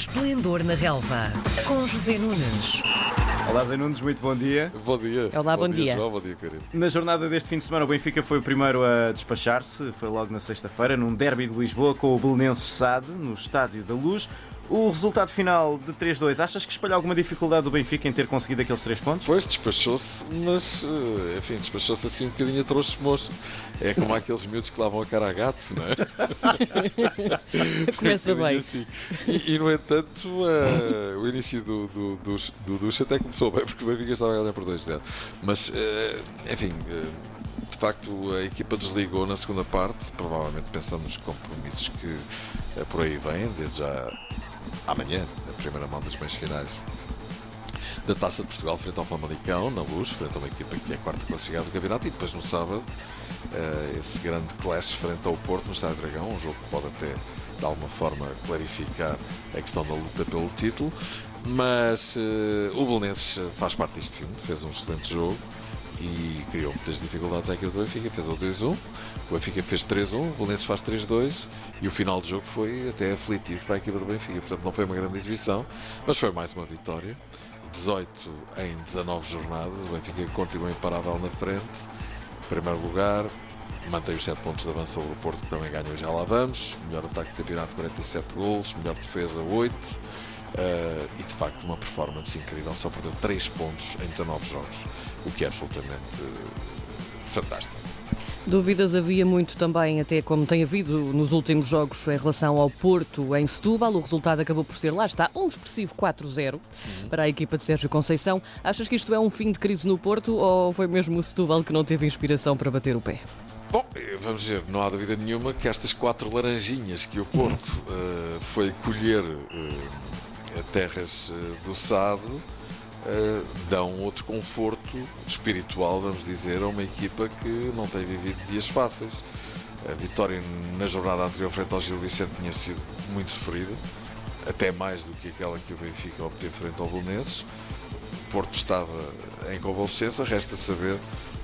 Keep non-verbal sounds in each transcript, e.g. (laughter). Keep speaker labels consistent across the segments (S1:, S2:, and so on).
S1: Esplendor na Relva, com José Nunes.
S2: Olá, Zé Nunes, muito bom dia.
S3: Bom dia.
S4: Olá, bom dia.
S3: João, bom dia, querido.
S2: Na jornada deste fim de semana, o Benfica foi o primeiro a despachar-se. Foi logo na sexta-feira, num derby de Lisboa com o Belenenses SAD, no Estádio da Luz. O resultado final de 3-2, achas que espalha alguma dificuldade do Benfica em ter conseguido aqueles três pontos?
S3: Pois, despachou-se, mas, eh, enfim, despachou-se assim um bocadinho a trouxa moço. É como aqueles miúdos que lavam a cara a gato, não é? (laughs)
S4: Começa bem.
S3: assim. E, e, no entanto, eh, o início do, do, do, do Ducha até começou bem, porque o Benfica estava a ganhar por 2-0. Mas, eh, enfim, eh, de facto, a equipa desligou na segunda parte, provavelmente pensando nos compromissos que por aí vêm, desde já amanhã, a primeira mão das meias finais da Taça de Portugal frente ao Famalicão, na luz, frente a uma equipa que é a quarta classificada do campeonato, e depois no sábado eh, esse grande clash frente ao Porto no Estádio Dragão, um jogo que pode até de alguma forma clarificar a questão da luta pelo título, mas eh, o Belenenses faz parte deste filme, fez um excelente jogo e criou muitas dificuldades à equipa do Benfica, fez o 2-1, o Benfica fez 3-1, o Belenenses faz 3-2 e o final do jogo foi até aflitivo para a equipa do Benfica, portanto não foi uma grande exibição, mas foi mais uma vitória. 18 em 19 jornadas, o Benfica continua imparável na frente, primeiro lugar, mantém os 7 pontos de avanço sobre o Porto, que também ganhou, já lá vamos. Melhor ataque do campeonato, 47 golos, melhor defesa, 8. Eh, e de facto, uma performance incrível, só perdeu 3 pontos em 19 jogos, o que é absolutamente eh, fantástico.
S4: Dúvidas havia muito também, até como tem havido nos últimos jogos em relação ao Porto em Setúbal. O resultado acabou por ser, lá está, um expressivo 4-0 para a equipa de Sérgio Conceição. Achas que isto é um fim de crise no Porto ou foi mesmo o Setúbal que não teve inspiração para bater o pé?
S3: Bom, eh, vamos ver, não há dúvida nenhuma que estas quatro laranjinhas que o Porto (laughs) eh, foi colher a terras eh, do Sado eh, dão outro conforto espiritual, vamos dizer, a uma equipa que não tem vivido dias fáceis. A vitória na jornada anterior frente ao Gil Vicente tinha sido muito sofrida, até mais do que aquela que o Benfica obteve frente ao Belenenses. Porto estava em convalescença, resta saber,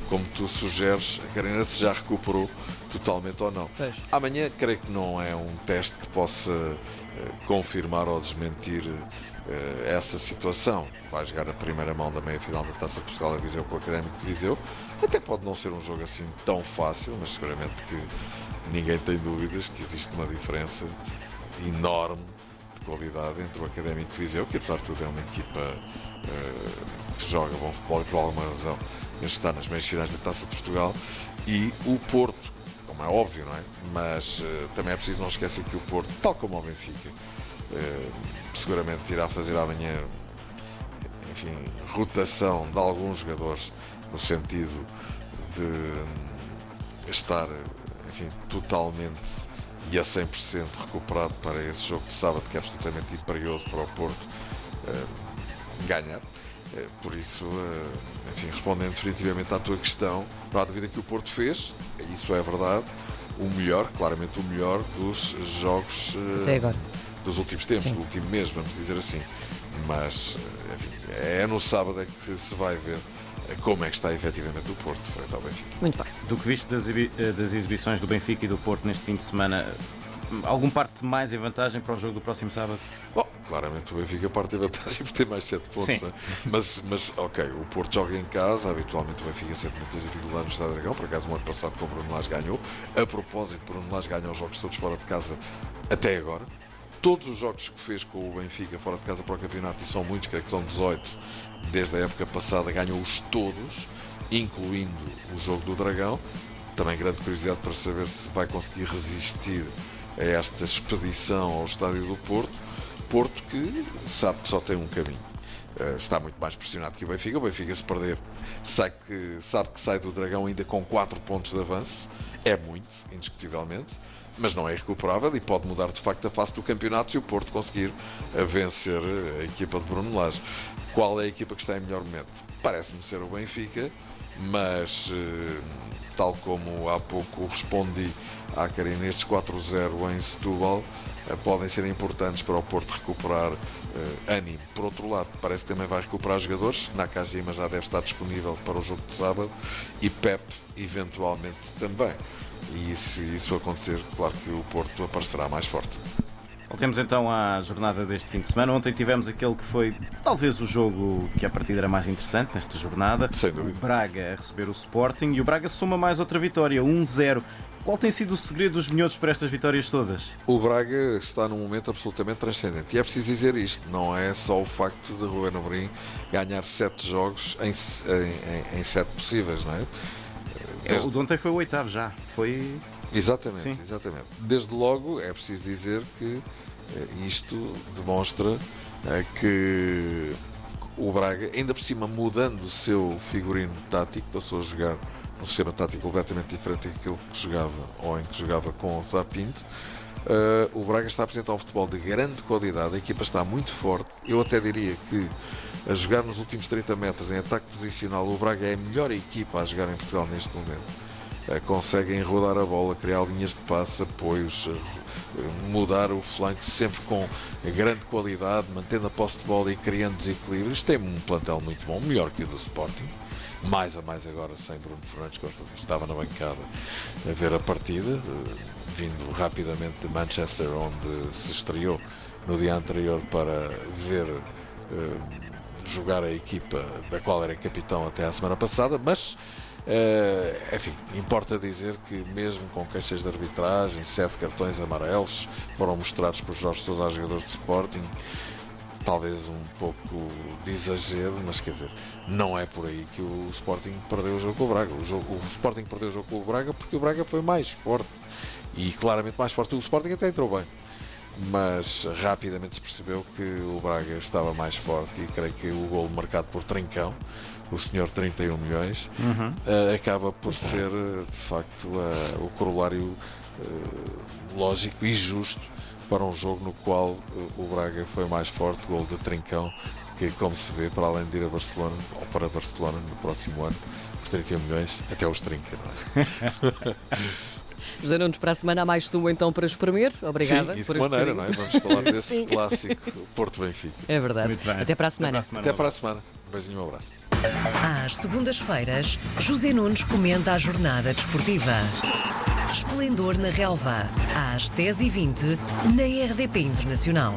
S3: como tu sugeres, a Karina se já recuperou totalmente ou não.
S4: Pois.
S3: Amanhã creio que não é um teste que possa eh, confirmar ou desmentir eh, essa situação. Vai jogar a primeira mão da meia-final da Taça de Portugal a Viseu com o Académico de Viseu. Até pode não ser um jogo assim tão fácil, mas seguramente que ninguém tem dúvidas que existe uma diferença enorme de qualidade entre o Académico de Viseu, que apesar de tudo é uma equipa eh, que joga bom futebol e por alguma razão está nas meias finais da Taça de Portugal, e o Porto, como é óbvio, não é? Mas eh, também é preciso não esquecer que o Porto, tal como o Benfica, eh, seguramente irá fazer amanhã, enfim, rotação de alguns jogadores no sentido de hum, estar, enfim, totalmente e a 100% recuperado para esse jogo de sábado que é absolutamente imperioso para o Porto eh, ganhar. Eh, por isso, eh, enfim, respondendo definitivamente à tua questão, não há dúvida que o Porto fez, isso é verdade, o melhor, claramente o melhor dos jogos eh,
S4: Até agora.
S3: dos últimos tempos,
S4: Sim.
S3: do último mês, vamos dizer assim. Mas, eh, enfim, é no sábado é que se vai ver como é que está efetivamente o Porto frente ao Benfica.
S4: Muito bem.
S2: Do que viste das, das exibições do Benfica e do Porto neste fim de semana, algum parte mais em vantagem para o jogo do próximo sábado?
S3: Bom, claramente o Benfica parte em vantagem por ter mais 7 pontos,
S2: Sim.
S3: não é? mas, mas ok, o Porto joga em casa, habitualmente o Benfica sente muitas dificuldades no Estado Dragão, por acaso no ano passado com o Bruno Lage ganhou, a propósito, Bruno Lage ganha os jogos todos fora de casa até agora, todos os jogos que fez com o Benfica fora de casa para o campeonato, e são muitos, creio que são 18, desde a época passada, ganhou-os todos, incluindo o jogo do Dragão, também grande curiosidade para saber se vai conseguir resistir a esta expedição ao estádio do Porto. Porto que sabe que só tem um caminho. Eh, está muito mais pressionado que o Benfica. O Benfica, se perder, sabe que, sabe que sai do Dragão ainda com 4 pontos de avanço. É muito, indiscutivelmente, mas não é recuperável e pode mudar de facto a face do campeonato se o Porto conseguir eh, vencer a equipa de Bruno Lage. Qual é a equipa que está em melhor momento? Parece-me ser o Benfica, mas eh, tal como há pouco respondi à Karina, estes 4-0 em Setúbal eh, podem ser importantes para o Porto recuperar eh, ânimo. Por outro lado, parece que também vai recuperar jogadores. Nakajima já deve estar disponível para o jogo de sábado e Pep, eventualmente, também. E se isso acontecer, claro que o Porto aparecerá mais forte.
S2: Voltemos então à jornada deste fim de semana. Ontem tivemos aquele que foi talvez o jogo que a partida era mais interessante nesta jornada.
S3: Sem dúvida.
S2: O Braga a receber o Sporting e o Braga soma mais outra vitória, 1-0. Qual tem sido o segredo dos minhotos para estas vitórias todas?
S3: O Braga está num momento absolutamente transcendente. E é preciso dizer isto: não é só o facto de Ruben Amorim ganhar sete jogos em, em, em sete possíveis, não é?
S2: O de ontem foi o oitavo já. Foi.
S3: Exatamente,
S2: Sim.
S3: exatamente. Desde logo é preciso dizer que eh, isto demonstra eh, que o Braga, ainda por cima mudando o seu figurino tático, passou a jogar num sistema tático completamente diferente daquilo que jogava ou em que jogava com o Zapinto. Uh, o Braga está a apresentar um futebol de grande qualidade, a equipa está muito forte. Eu até diria que a jogar nos últimos 30 metros em ataque posicional, o Braga é a melhor equipa a jogar em Portugal neste momento. Uh, conseguem rodar a bola, criar linhas de passe, apoios, uh, mudar o flanco sempre com grande qualidade, mantendo a posse de bola e criando desequilíbrios. Tem um plantel muito bom, melhor que o do Sporting mais a mais agora sem Bruno Fernandes Costa, que estava na bancada a ver a partida, eh, vindo rapidamente de Manchester, onde se estreou no dia anterior para ver uh, jogar a equipa da qual era capitão até a semana passada, mas uh, enfim, importa dizer que mesmo com queixas de arbitragem, sete cartões amarelos foram mostrados por Jorge Sousa aos jogadores de Sporting talvez um pouco de exagero, mas quer dizer, não é por aí que o Sporting perdeu o jogo com o Braga. O, jogo, o Sporting perdeu o jogo com o Braga porque o Braga foi mais forte e claramente mais forte. O Sporting até entrou bem, mas rapidamente se percebeu que o Braga estava mais forte e creio que o gol marcado por Trincão, o senhor 31 milhões,
S2: Uhum.
S3: uh, acaba por ser de facto uh, o corolário uh, lógico e justo para um jogo no qual uh, o Braga foi mais forte, gol de Trincão, que como se vê, para além de ir a Barcelona, ou para Barcelona no próximo ano, por 31 milhões, até os 30, não é? (laughs)
S4: José Nunes, para a semana há mais sua então para espremer. Obrigada
S3: Sim, e de
S4: por
S3: maneira, não é? Vamos falar desse (laughs)
S4: Sim.
S3: clássico Porto Benfica.
S4: É verdade.
S2: Muito bem.
S4: Até para a semana.
S3: Até para a semana. Um beijinho, um abraço.
S1: Às segundas-feiras, José Nunes comenta a jornada desportiva. Esplendor na Relva, às 10h20, na RDP Internacional.